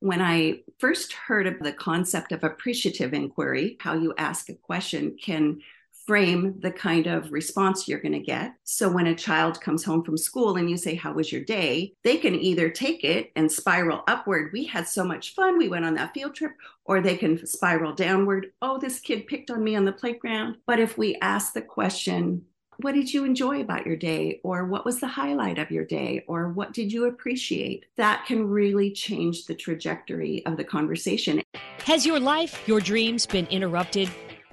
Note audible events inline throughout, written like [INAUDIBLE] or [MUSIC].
When I first heard of the concept of appreciative inquiry, how you ask a question can frame the kind of response you're going to get. So when a child comes home from school and you say, How was your day? They can either take it and spiral upward. We had so much fun. We went on that field trip. Or they can spiral downward. Oh, this kid picked on me on the playground. But if we ask the question, what did you enjoy about your day? Or what was the highlight of your day? Or what did you appreciate? That can really change the trajectory of the conversation. Has your life, your dreams been interrupted?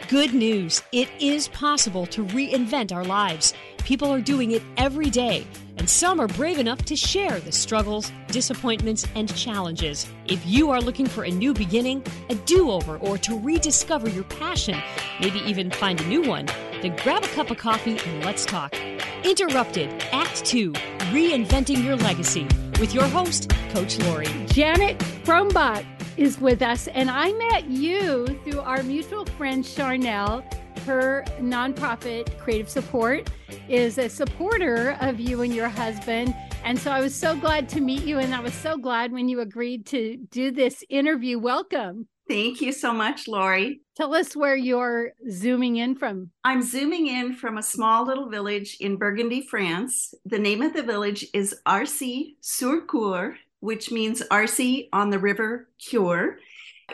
Good news it is possible to reinvent our lives. People are doing it every day, and some are brave enough to share the struggles, disappointments, and challenges. If you are looking for a new beginning, a do over, or to rediscover your passion, maybe even find a new one, grab a cup of coffee and let's talk. Interrupted, Act 2 Reinventing Your Legacy with your host, Coach Laurie. Janet Kronbach is with us, and I met you through our mutual friend Charnel. Her nonprofit, Creative Support, is a supporter of you and your husband. And so I was so glad to meet you, and I was so glad when you agreed to do this interview. Welcome. Thank you so much, Laurie. Tell us where you're zooming in from. I'm zooming in from a small little village in Burgundy, France. The name of the village is Arcy sur Cure, which means Arcy on the River Cure.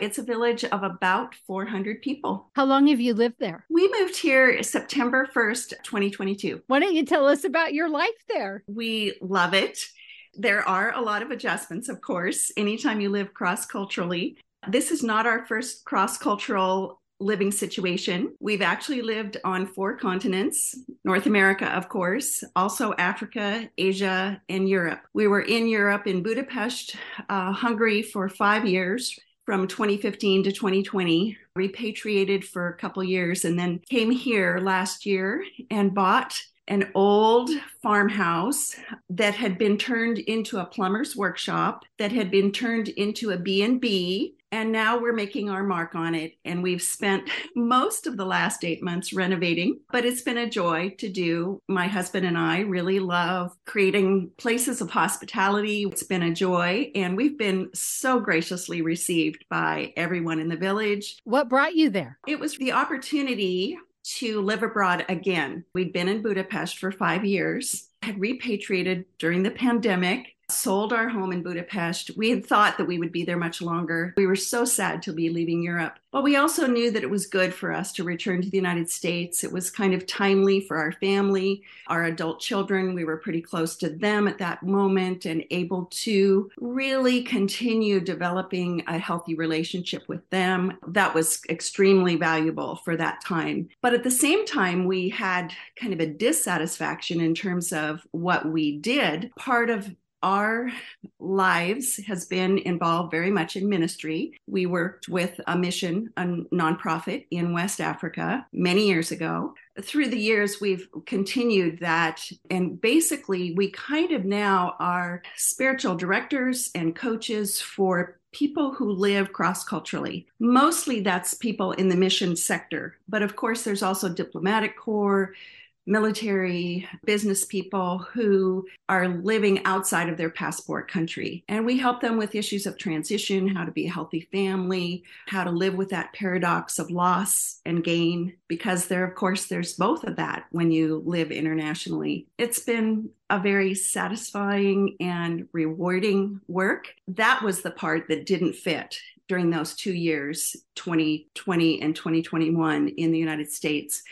It's a village of about 400 people. How long have you lived there? We moved here September 1st, 2022. Why don't you tell us about your life there? We love it. There are a lot of adjustments, of course, anytime you live cross culturally. This is not our first cross cultural living situation. We've actually lived on four continents North America, of course, also Africa, Asia, and Europe. We were in Europe in Budapest, uh, Hungary for five years. From 2015 to 2020, repatriated for a couple years, and then came here last year and bought an old farmhouse that had been turned into a plumber's workshop that had been turned into a b&b and now we're making our mark on it. And we've spent [LAUGHS] most of the last eight months renovating, but it's been a joy to do. My husband and I really love creating places of hospitality. It's been a joy. And we've been so graciously received by everyone in the village. What brought you there? It was the opportunity to live abroad again. We'd been in Budapest for five years, had repatriated during the pandemic sold our home in Budapest. We had thought that we would be there much longer. We were so sad to be leaving Europe. But we also knew that it was good for us to return to the United States. It was kind of timely for our family, our adult children. We were pretty close to them at that moment and able to really continue developing a healthy relationship with them. That was extremely valuable for that time. But at the same time, we had kind of a dissatisfaction in terms of what we did. Part of our lives has been involved very much in ministry. We worked with a mission, a nonprofit in West Africa many years ago. Through the years, we've continued that. And basically, we kind of now are spiritual directors and coaches for people who live cross culturally. Mostly that's people in the mission sector. But of course, there's also diplomatic corps military business people who are living outside of their passport country. And we help them with issues of transition, how to be a healthy family, how to live with that paradox of loss and gain, because there, of course, there's both of that when you live internationally. It's been a very satisfying and rewarding work. That was the part that didn't fit during those two years, 2020 and 2021 in the United States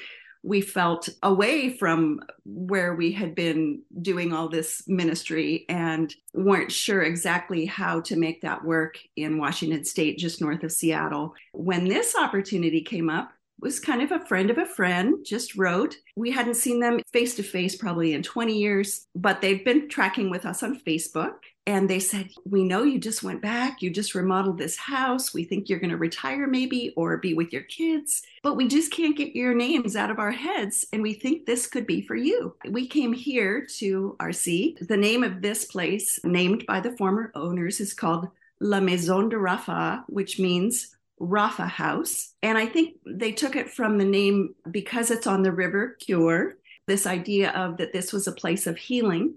we felt away from where we had been doing all this ministry and weren't sure exactly how to make that work in Washington state just north of Seattle. When this opportunity came up, was kind of a friend of a friend, just wrote. We hadn't seen them face to face probably in 20 years, but they've been tracking with us on Facebook and they said, We know you just went back, you just remodeled this house. We think you're going to retire maybe or be with your kids, but we just can't get your names out of our heads. And we think this could be for you. We came here to Arcy. The name of this place, named by the former owners, is called La Maison de Rafa, which means Rapha House. And I think they took it from the name because it's on the River Cure, this idea of that this was a place of healing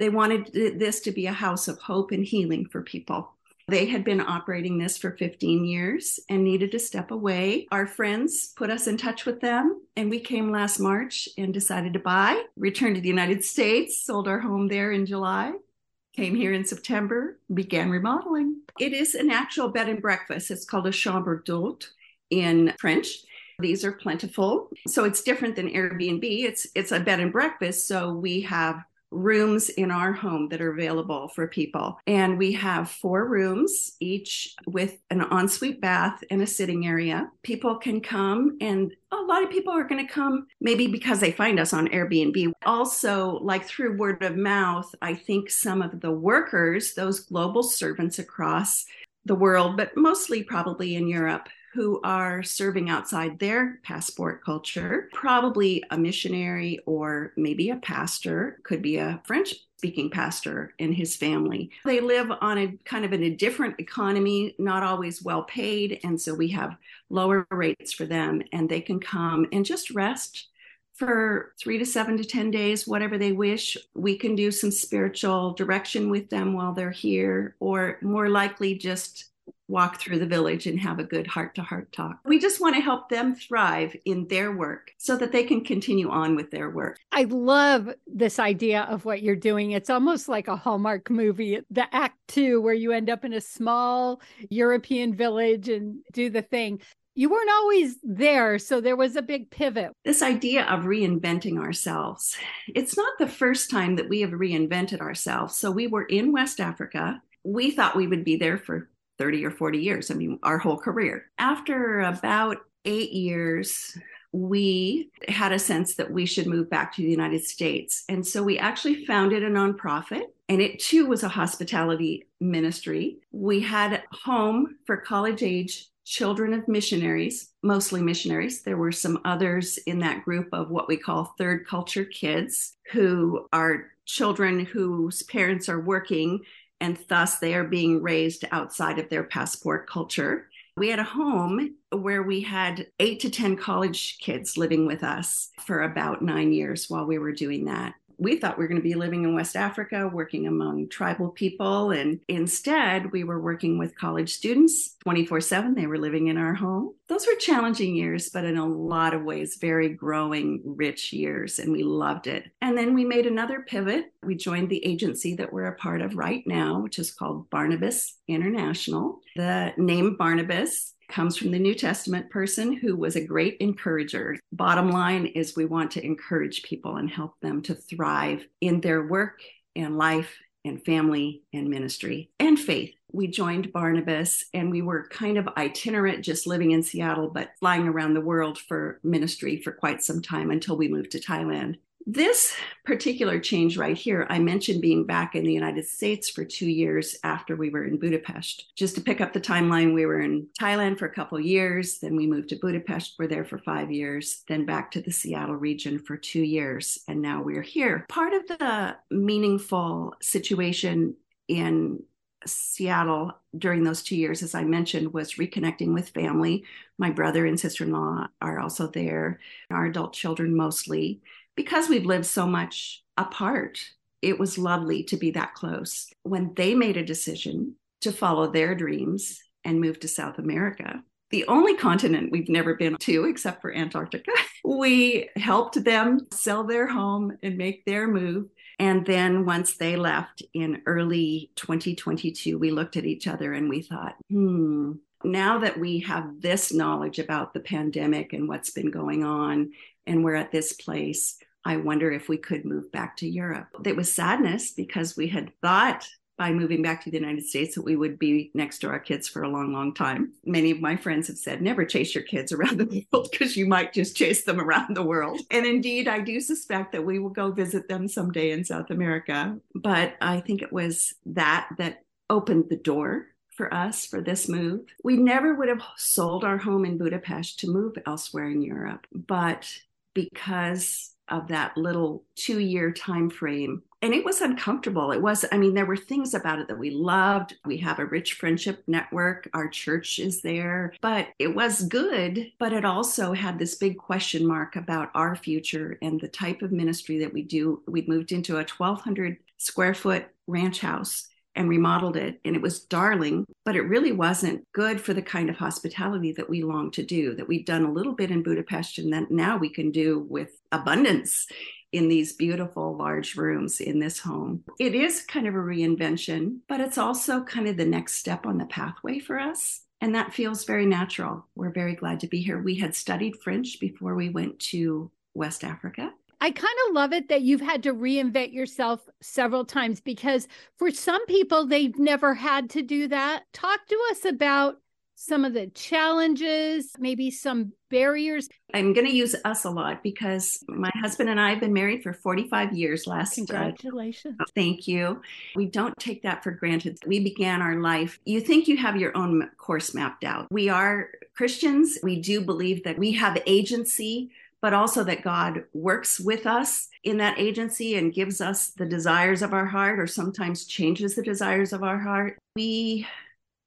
they wanted this to be a house of hope and healing for people. They had been operating this for 15 years and needed to step away. Our friends put us in touch with them, and we came last March and decided to buy, returned to the United States, sold our home there in July, came here in September, began remodeling. It is an actual bed and breakfast. It's called a chambre d'hôte in French. These are plentiful. So it's different than Airbnb. It's it's a bed and breakfast. So we have rooms in our home that are available for people. And we have four rooms, each with an ensuite bath and a sitting area. People can come, and a lot of people are going to come maybe because they find us on Airbnb. Also, like through word of mouth, I think some of the workers, those global servants across the world, but mostly probably in Europe, who are serving outside their passport culture, probably a missionary or maybe a pastor, could be a French speaking pastor and his family. They live on a kind of in a different economy, not always well paid. And so we have lower rates for them, and they can come and just rest for three to seven to 10 days, whatever they wish. We can do some spiritual direction with them while they're here, or more likely just walk through the village and have a good heart to heart talk. We just want to help them thrive in their work so that they can continue on with their work. I love this idea of what you're doing. It's almost like a Hallmark movie, the act two, where you end up in a small European village and do the thing. You weren't always there, so there was a big pivot. This idea of reinventing ourselves. It's not the first time that we have reinvented ourselves. So we were in West Africa. We thought we would be there for 30 or 40 years. I mean, our whole career. After about eight years, we had a sense that we should move back to the United States. And so we actually founded a nonprofit, and it too was a hospitality ministry. We had home for college age children of missionaries, mostly missionaries. There were some others in that group of what we call third culture kids who are children whose parents are working and thus they are being raised outside of their passport culture. We had a home where we had eight to 10 college kids living with us for about nine years while we were doing that we thought we were going to be living in West Africa, working among tribal people. And instead, we were working with college students 24 7. They were living in our home. Those were challenging years, but in a lot of ways, very growing, rich years. And we loved it. And then we made another pivot. We joined the agency that we're a part of right now, which is called Barnabas International. The name Barnabas comes from the New Testament person who was a great encourager. Bottom line is we want to encourage people and help them to thrive in their work and life and family and ministry and faith. We joined Barnabas and we were kind of itinerant, just living in Seattle, but flying around the world for ministry for quite some time until we moved to Thailand. This particular change right here, I mentioned being back in the United States for two years after we were in Budapest. Just to pick up the timeline, we were in Thailand for a couple years, then we moved to Budapest, we're there for five years, then back to the Seattle region for two years, and now we're here. Part of the meaningful situation in Seattle during those two years, as I mentioned, was reconnecting with family. My brother and sister in law are also there, our adult children mostly because we've lived so much apart, it was lovely to be that close. When they made a decision to follow their dreams and move to South America, the only continent we've never been to except for Antarctica, [LAUGHS] we helped them sell their home and make their move. And then once they left in early 2022, we looked at each other and we thought, hmm, now that we have this knowledge about the pandemic and what's been going on, and we're at this place, I wonder if we could move back to Europe. It was sadness because we had thought by moving back to the United States that we would be next to our kids for a long, long time. Many of my friends have said, never chase your kids around the [LAUGHS] world because you might just chase them around the world. And indeed, I do suspect that we will go visit them someday in South America. But I think it was that that opened the door for us for this move. We never would have sold our home in Budapest to move elsewhere in Europe, but because of that little two year time frame and it was uncomfortable. It was i mean there were things about it that we loved. We have a rich friendship network. Our church is there but it was good but it also had this big question mark about our future and the type of ministry that we do. We moved into a 1200 square foot ranch house and remodeled it and it was darling but it really wasn't good for the kind of hospitality that we long to do that we've done a little bit in budapest and that now we can do with abundance in these beautiful large rooms in this home. It is kind of a reinvention, but it's also kind of the next step on the pathway for us. And that feels very natural. We're very glad to be here. We had studied French before we went to West Africa. I kind of love it that you've had to reinvent yourself several times because for some people, they've never had to do that. Talk to us about some of the challenges, maybe some barriers? I'm going to use us a lot because my husband and I have been married for 45 years last uh, Congratulations. Uh, thank you. We don't take that for granted. We began our life. You think you have your own course mapped out. We are Christians. We do believe that we have agency but also that God works with us in that agency and gives us the desires of our heart, or sometimes changes the desires of our heart. We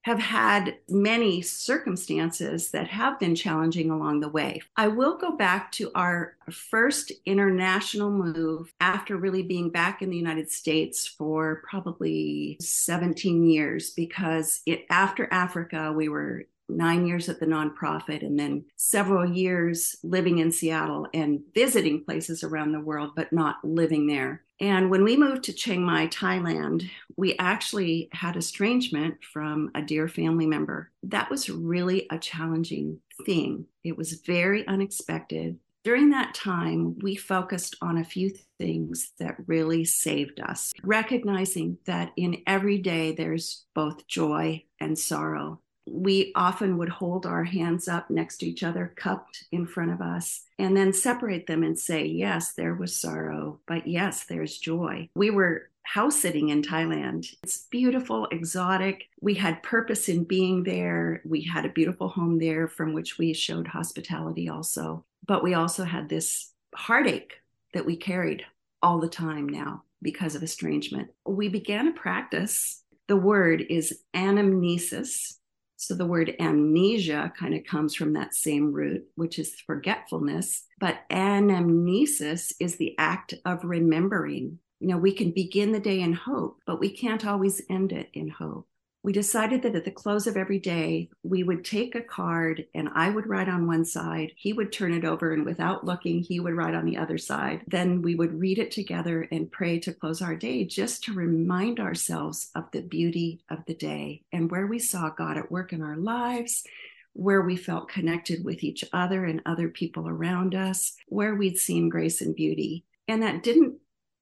have had many circumstances that have been challenging along the way. I will go back to our first international move after really being back in the United States for probably 17 years because it, after Africa, we were nine years at the nonprofit and then several years living in Seattle and visiting places around the world, but not living there. And when we moved to Chiang Mai, Thailand, we actually had estrangement from a dear family member. That was really a challenging thing. It was very unexpected. During that time, we focused on a few things that really saved us, recognizing that in every day there's both joy and sorrow we often would hold our hands up next to each other, cupped in front of us, and then separate them and say, Yes, there was sorrow, but yes, there's joy. We were house sitting in Thailand. It's beautiful, exotic. We had purpose in being there. We had a beautiful home there from which we showed hospitality also. But we also had this heartache that we carried all the time now because of estrangement. We began a practice. The word is anamnesis, so the word amnesia kind of comes from that same root, which is forgetfulness. But anamnesis is the act of remembering. You know, we can begin the day in hope, but we can't always end it in hope we decided that at the close of every day, we would take a card and I would write on one side, he would turn it over, and without looking, he would write on the other side. Then we would read it together and pray to close our day just to remind ourselves of the beauty of the day and where we saw God at work in our lives. Where we felt connected with each other and other people around us, where we'd seen grace and beauty. And that didn't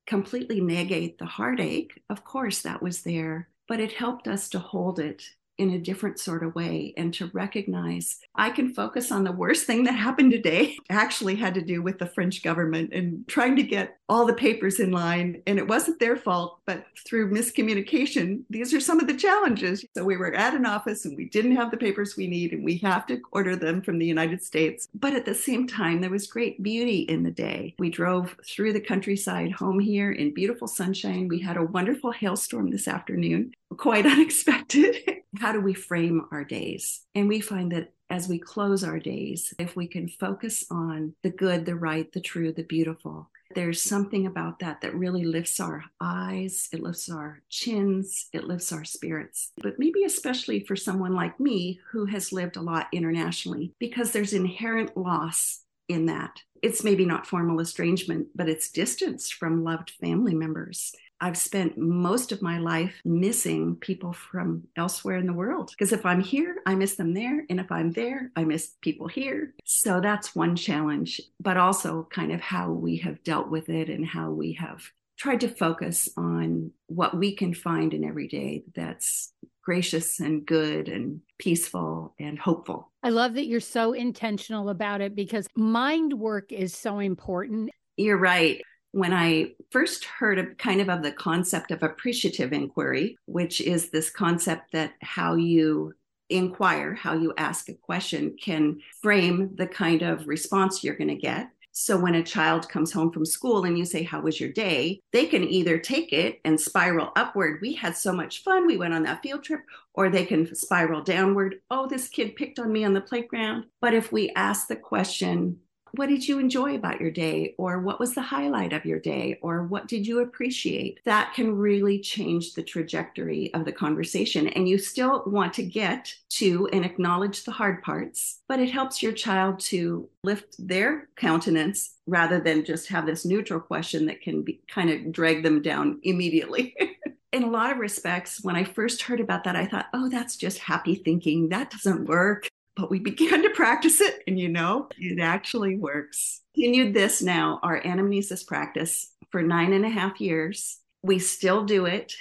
completely negate the heartache. Of course, that was there but it helped us to hold it in a different sort of way and to recognize I can focus on the worst thing that happened today. [LAUGHS] Actually, had to do with the French government and trying to get all the papers in line. And it wasn't their fault, but through miscommunication, these are some of the challenges. So we were at an office and we didn't have the papers we need, and we have to order them from the United States. But at the same time, there was great beauty in the day. We drove through the countryside home here in beautiful sunshine. We had a wonderful hailstorm this afternoon, quite [LAUGHS] unexpected. How do we frame our days? And we find that as we close our days, if we can focus on the good, the right, the true, the beautiful, there's something about that that really lifts our eyes, it lifts our chins, it lifts our spirits. But maybe especially for someone like me who has lived a lot internationally, because there's inherent loss in that. It's maybe not formal estrangement, but it's distance from loved family members. I've spent most of my life missing people from elsewhere in the world. Because if I'm here, I miss them there. And if I'm there, I miss people here. So that's one challenge, but also kind of how we have dealt with it and how we have tried to focus on what we can find in every day that's gracious and good and peaceful and hopeful. I love that you're so intentional about it because mind work is so important. You're right when I first heard of kind of of the concept of appreciative inquiry, which is this concept that how you inquire, how you ask a question can frame the kind of response you're going to get. So when a child comes home from school and you say, How was your day? They can either take it and spiral upward. We had so much fun. We went on that field trip. Or they can spiral downward. Oh, this kid picked on me on the playground. But if we ask the question, what did you enjoy about your day? Or what was the highlight of your day? Or what did you appreciate? That can really change the trajectory of the conversation. And you still want to get to and acknowledge the hard parts, but it helps your child to lift their countenance rather than just have this neutral question that can be kind of drag them down immediately. [LAUGHS] in a lot of respects, when I first heard about that, I thought, oh, that's just happy thinking. That doesn't work. But we [LAUGHS] began to practice it, and you know, it actually works. Continued this now, our anamnesis practice for nine and a half years. We still do it.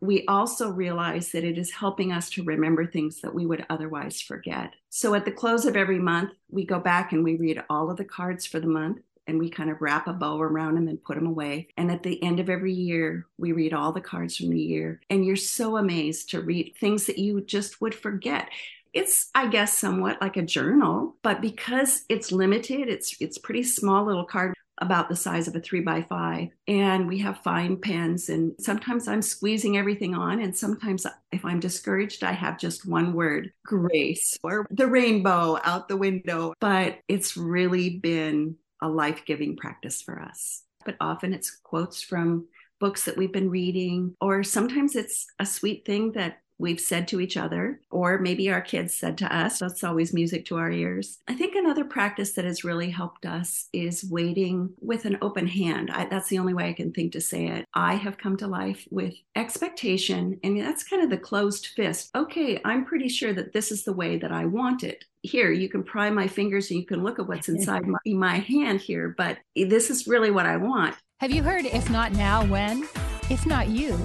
We also realize that it is helping us to remember things that we would otherwise forget. So at the close of every month, we go back and we read all of the cards for the month and we kind of wrap a bow around them and put them away. And at the end of every year, we read all the cards from the year. And you're so amazed to read things that you just would forget it's i guess somewhat like a journal but because it's limited it's it's pretty small little card about the size of a three by five and we have fine pens and sometimes i'm squeezing everything on and sometimes if i'm discouraged i have just one word grace or the rainbow out the window but it's really been a life-giving practice for us. But often it's quotes from books that we've been reading or sometimes it's a sweet thing that we've said to each other, or maybe our kids said to us. That's always music to our ears. I think another practice that has really helped us is waiting with an open hand. I, that's the only way I can think to say it. I have come to life with expectation, and that's kind of the closed fist. Okay, I'm pretty sure that this is the way that I want it here you can pry my fingers and you can look at what's inside [LAUGHS] my, my, hand here but this is really what i want have you heard if not now when if not you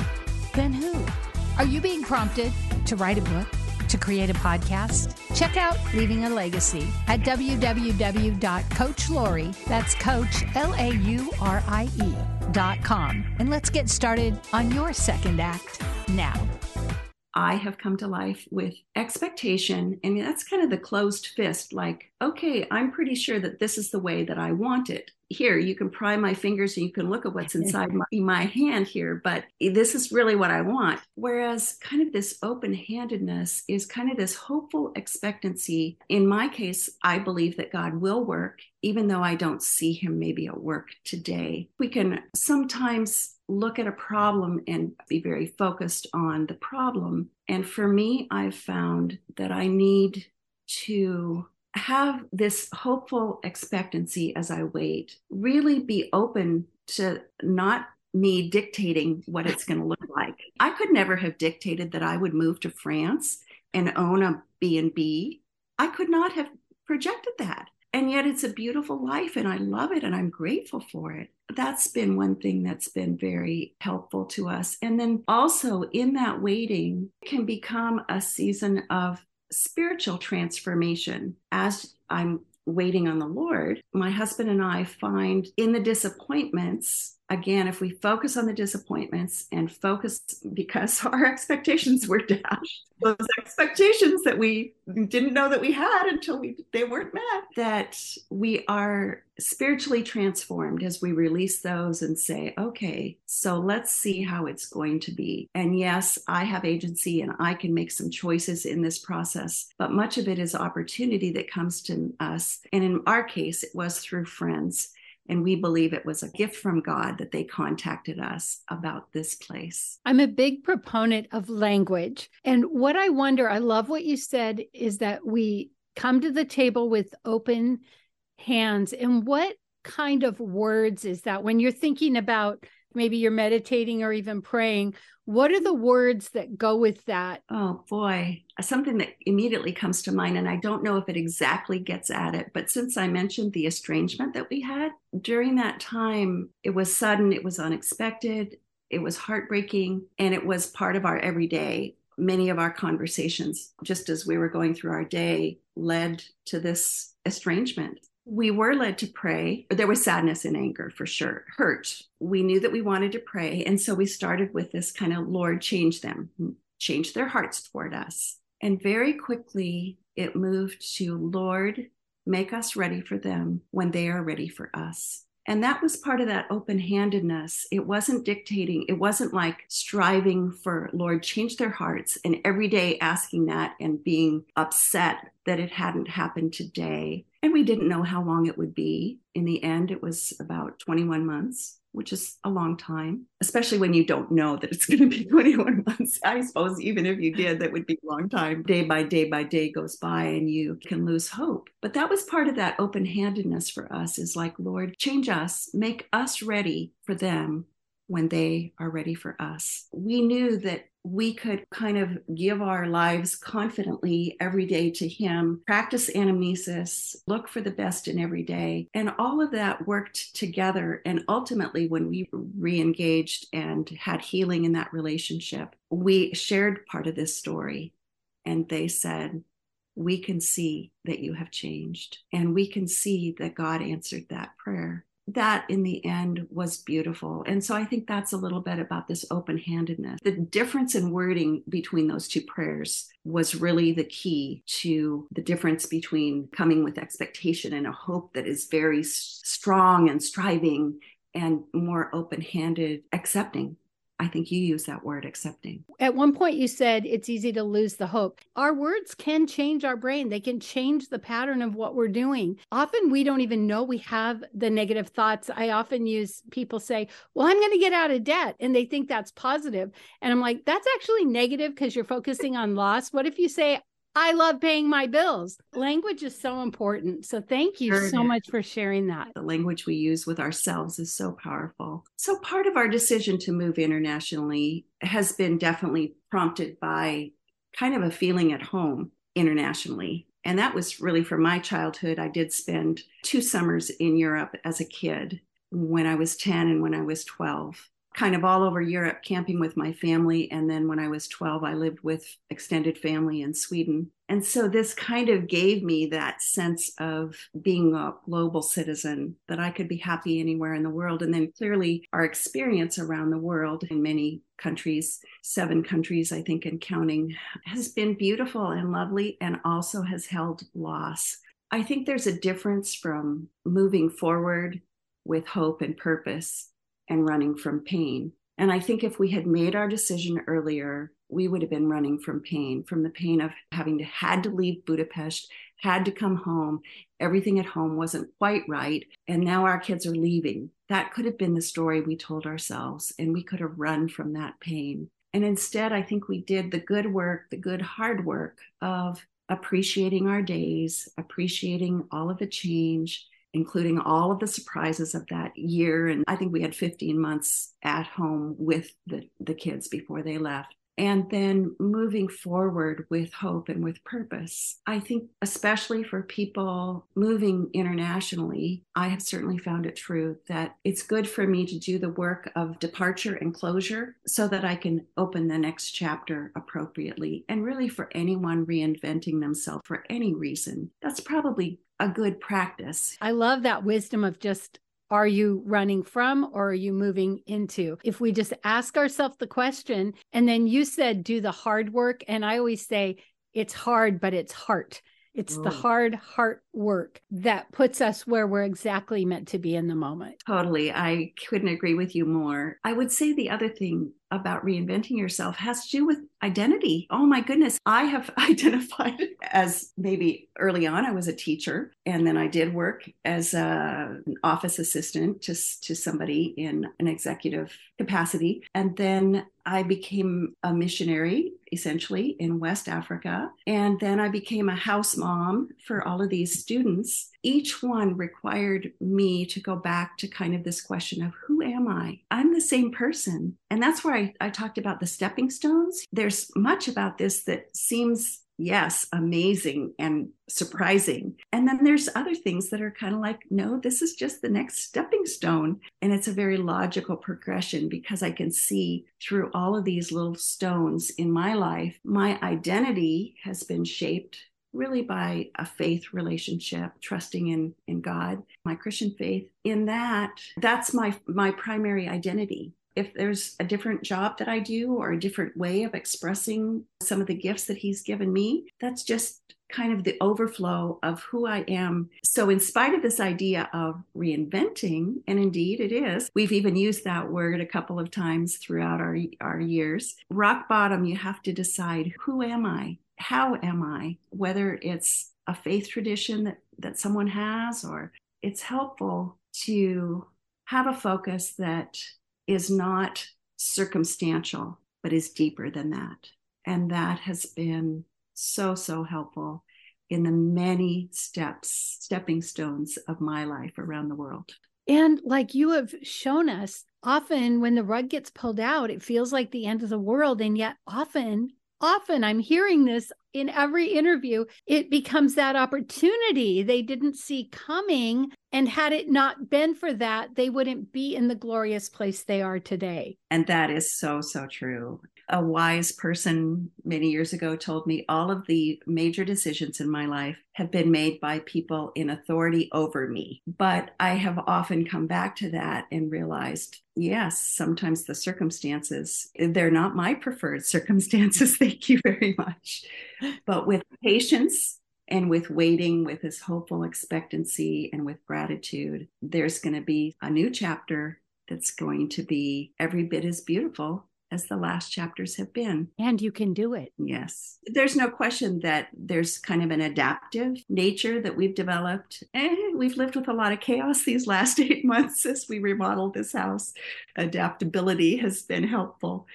then who are you being prompted to write a book? To create a podcast? Check out Leaving a Legacy at www.coachlaurie, that's coach, L A U R I E, dot com. And let's get started on your second act now. I have come to life with expectation. And that's kind of the closed fist like, okay, I'm pretty sure that this is the way that I want it here you can pry my fingers and you can look at what's [LAUGHS] inside my, my, hand here but this is really what i want. Whereas kind of this open-handedness is kind of this hopeful expectancy. In my case i believe that god will work even though i don't see him maybe at work today. We can sometimes look at a problem and be very focused on the problem. And for me i've found that i need to have this hopeful expectancy as I wait, really be open to not me dictating what it's going to look like. I could never have dictated that I would move to France and own a B&B. I could not have projected that. And yet it's a beautiful life and I love it and I'm grateful for it. That's been one thing that's been very helpful to us. And then also in that waiting can become a season of spiritual transformation as I'm waiting on the Lord, my husband and I find in the disappointments, again, if we focus on the disappointments and focus because [LAUGHS] our expectations were dashed, those expectations that we didn't know that we had until we they weren't met that we are spiritually transformed as we release those and say okay so let's see how it's going to be. And yes i have agency and i can make some choices in this process but much of it is opportunity that comes to us. And in our case it was through friends and we believe it was a gift from God that they contacted us about this place. I'm a big proponent of language. And what I wonder, I love what you said, is that we come to the table with open hands. And what kind of words is that when you're thinking about maybe you're meditating or even praying? What are the words that go with that? Oh boy, something that immediately comes to mind, and I don't know if it exactly gets at it, but since I mentioned the estrangement that we had during that time, it was sudden, it was unexpected, it was heartbreaking, and it was part of our everyday. Many of our conversations, just as we were going through our day, led to this estrangement we were led to pray. There was sadness and anger for sure, hurt. We knew that we wanted to pray. And so we started with this kind of Lord, change them, change their hearts toward us. And very quickly it moved to Lord, make us ready for them when they are ready for us. And that was part of that open handedness. It wasn't dictating, it wasn't like striving for, Lord, change their hearts and every day asking that and being upset that it hadn't happened today And we didn't know how long it would be. In the end, it was about 21 months which is a long time, especially when you don't know that it's [LAUGHS] going to be 21 months. I suppose even if you did, that would be a long time. Day by day by day goes by and you can lose hope. But that was part of that open handedness for us is like, Lord, change us, make us ready for them when they are ready for us. We knew that we could kind of give our lives confidently every day to Him, practice anamnesis, look for the best in every day. And all of that worked together. And ultimately, when we re engaged and had healing in that relationship, we shared part of this story. And they said, We can see that you have changed. And we can see that God answered that prayer that in the end was beautiful. And so I think that's a little bit about this open handedness. The difference in wording between those two prayers was really the key to the difference between coming with expectation and a hope that is very strong and striving and more open handed, accepting I think you use that word accepting. At one point, you said it's easy to lose the hope. Our words can change our brain, they can change the pattern of what we're doing. Often we don't even know we have the negative thoughts. I often use people say, Well, I'm going to get out of debt. And they think that's positive. And I'm like, That's actually negative because you're focusing on loss. What if you say, I love paying my bills. Language is so important. So thank you sure so much for sharing that. The language we use with ourselves is so powerful. So part of our decision to move internationally has been definitely prompted by kind of a feeling at home internationally. And that was really from my childhood. I did spend two summers in Europe as a kid when I was 10 and when I was 12 kind of all over Europe camping with my family. And then when I was 12, I lived with extended family in Sweden. And so this kind of gave me that sense of being a global citizen, that I could be happy anywhere in the world. And then clearly our experience around the world in many countries, seven countries, I think, and counting, has been beautiful and lovely and also has held loss. I think there's a difference from moving forward with hope and purpose and running from pain. And I think if we had made our decision earlier, we would have been running from pain, from the pain of having to had to leave Budapest, had to come home. Everything at home wasn't quite right. And now our kids are leaving. That could have been the story we told ourselves, and we could have run from that pain. And instead, I think we did the good work, the good hard work of appreciating our days, appreciating all of the change, including all of the surprises of that year. And I think we had 15 months at home with the, the kids before they left. And then moving forward with hope and with purpose. I think, especially for people moving internationally, I have certainly found it true that it's good for me to do the work of departure and closure so that I can open the next chapter appropriately. And really, for anyone reinventing themselves for any reason, that's probably a good practice. I love that wisdom of just are you running from or are you moving into? If we just ask ourselves the question, and then you said do the hard work. And I always say it's hard, but it's heart. It's the hard heart work that puts us where we're exactly meant to be in the moment. Totally. I couldn't agree with you more. I would say the other thing about reinventing yourself has to do with identity. Oh my goodness. I have [LAUGHS] identified as maybe early on, I was a teacher, and then I did work as a, an office assistant to, to somebody in an executive capacity. And then I became a missionary essentially in West Africa. And then I became a house mom for all of these students. Each one required me to go back to kind of this question of who am I? I'm the same person. And that's where I, I talked about the stepping stones. There's much about this that seems yes, amazing and surprising. And then there's other things that are kind of like, no, this is just the next stepping stone. And it's a very logical progression because I can see through all of these little stones in my life, my identity has been shaped really by a faith relationship trusting in in god my christian faith in that that's my my primary identity if there's a different job that I do or a different way of expressing some of the gifts that he's given me, that's just kind of the overflow of who I am. So, in spite of this idea of reinventing, and indeed it is, we've even used that word a couple of times throughout our, our years. Rock bottom, you have to decide who am I? How am I? Whether it's a faith tradition that that someone has, or it's helpful to have a focus that is not circumstantial, but is deeper than that. And that has been so, so helpful in the many steps, stepping stones of my life around the world. And like you have shown us, often when the rug gets pulled out, it feels like the end of the world. And yet, often, often I'm hearing this in every interview, it becomes that opportunity they didn't see coming. And had it not been for that, they wouldn't be in the glorious place they are today. And that is so, so true a wise person many years ago told me all of the major decisions in my life have been made by people in authority over me. But I have often come back to that and realized, yes, sometimes the circumstances, they're not my preferred [LAUGHS] circumstances. [LAUGHS] Thank you very much. But with patience, and with waiting, with this hopeful expectancy, and with gratitude, there's going to be a new chapter that's going to be every bit as beautiful as the last chapters have been. And you can do it. Yes. There's no question that there's kind of an adaptive nature that we've developed. And we've lived with a lot of chaos these [LAUGHS] last eight months as we remodeled this house. Adaptability has been helpful.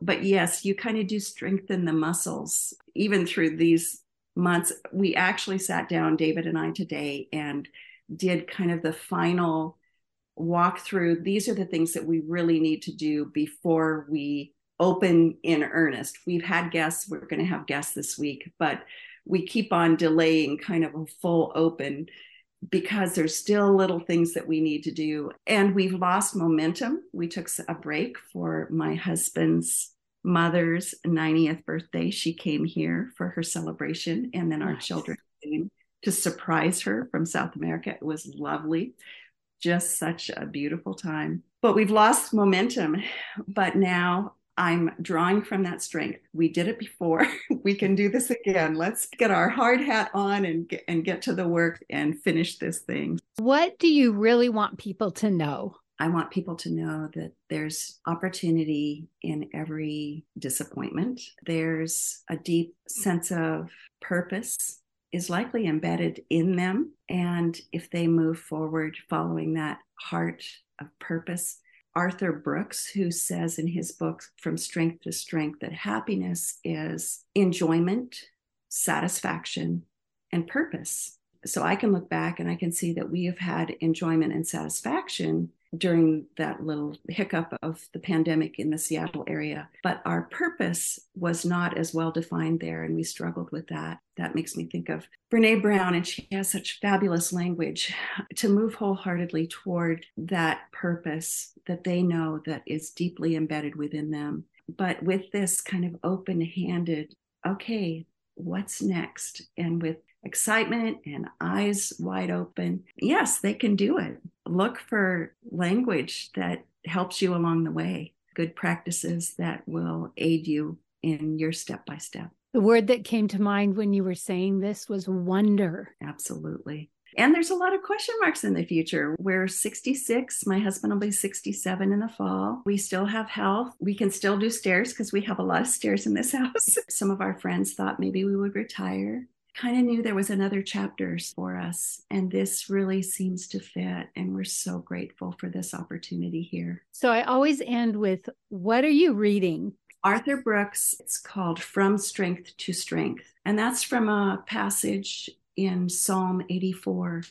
But yes, you kind of do strengthen the muscles even through these months. We actually sat down, David and I, today and did kind of the final walk through these are the things that we really need to do before we open in earnest. We've had guests, we're going to have guests this week, but we keep on delaying kind of a full open because there's still little things that we need to do. And we've lost momentum. We took a break for my husband's mother's 90th birthday. She came here for her celebration, and then our nice. children came to surprise her from South America. It was lovely just such a beautiful time. But we've lost momentum. But now I'm drawing from that strength. We did it before. [LAUGHS] we can do this again. Let's get our hard hat on and get, and get to the work and finish this thing. What do you really want people to know? I want people to know that there's opportunity in every disappointment. There's a deep sense of purpose is likely embedded in them. And if they move forward following that heart of purpose, Arthur Brooks, who says in his book, From Strength to Strength, that happiness is enjoyment, satisfaction, and purpose. So I can look back and I can see that we have had enjoyment and satisfaction during that little hiccup of the pandemic in the Seattle area. But our purpose was not as well defined there, and we struggled with that. That makes me think of Brene Brown, and she has such fabulous language [SIGHS] to move wholeheartedly toward that purpose that they know that is deeply embedded within them. But with this kind of open handed, okay, what's next? And with excitement and eyes wide open, yes, they can do it. Look for language that helps you along the way, good practices that will aid you in your step by step. The word that came to mind when you were saying this was wonder. Absolutely. And there's a lot of question marks in the future. We're 66. My husband will be 67 in the fall. We still have health. We can still do stairs because we have a lot of stairs in this [LAUGHS] house. Some of our friends thought maybe we would retire kind of knew there was another chapters for us and this really seems to fit and we're so grateful for this opportunity here. So i always end with what are you reading? Arthur brooks it's called from strength to strength and that's from a passage in psalm 84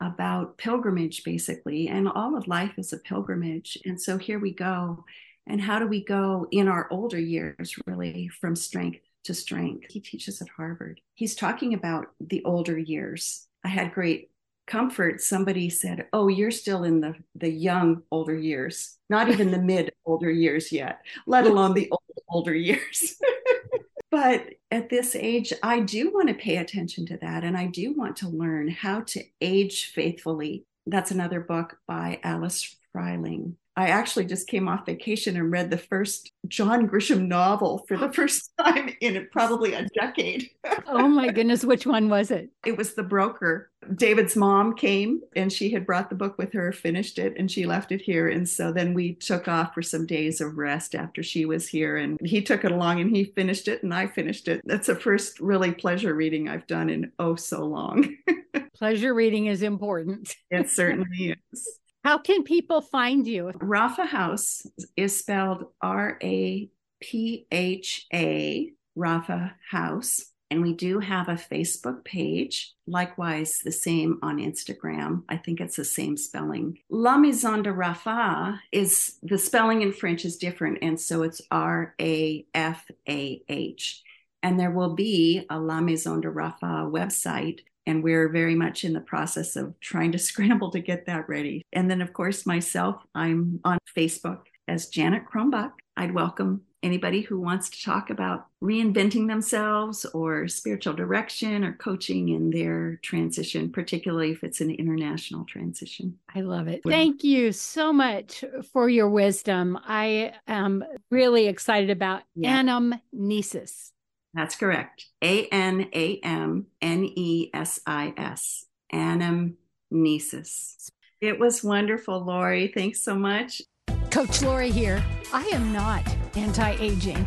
about pilgrimage basically and all of life is a pilgrimage and so here we go and how do we go in our older years really from strength to strength. He teaches at Harvard. He's talking about the older years. I had great comfort. Somebody said, "Oh, you're still in the the young older years, not even the mid [LAUGHS] older years yet, let alone the old older years." [LAUGHS] but at this age, I do want to pay attention to that and I do want to learn how to age faithfully. That's another book by Alice Fryling. I actually just came off vacation and read the first John Grisham novel for the first [LAUGHS] time in probably a decade. [LAUGHS] oh my goodness, which one was it? It was The Broker. David's mom came and she had brought the book with her, finished it, and she left it here. And so then we took off for some days of rest after she was here. And he took it along and he finished it, and I finished it. That's the first really pleasure reading I've done in oh so long. [LAUGHS] Pleasure reading is important. It certainly is. How can people find you? Rapha House is spelled R A P H A, Rapha House. And we do have a Facebook page, likewise, the same on Instagram. I think it's the same spelling. La Maison de Rafa is the spelling in French is different. And so it's R A F A H. And there will be a La Maison de Rafa website. And we're very much in the process of trying to [LAUGHS] scramble to get that ready. And then, of course, myself, I'm on Facebook as Janet Kronbach. I'd welcome anybody who wants to talk about reinventing themselves or spiritual direction or coaching in their transition, particularly if it's an international transition. I love it. Thank you so much for your wisdom. I am really excited about yeah. anamnesis. That's correct. A N A M N E S I S. Anamnesis. It was wonderful, Laurie. Thanks so much. Coach Laurie here. I am not anti aging.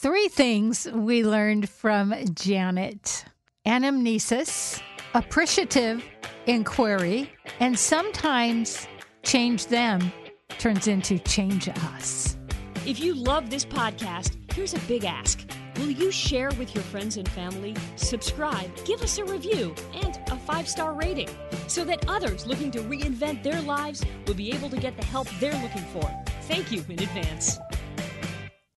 Three things we learned from Janet anamnesis, appreciative inquiry, and sometimes change them turns into change us. If you love this podcast, here's a big ask. Will you share with your friends and family, subscribe, give us a review, and a five star rating so that others looking to reinvent their lives will be able to get the help they're looking for? Thank you in advance.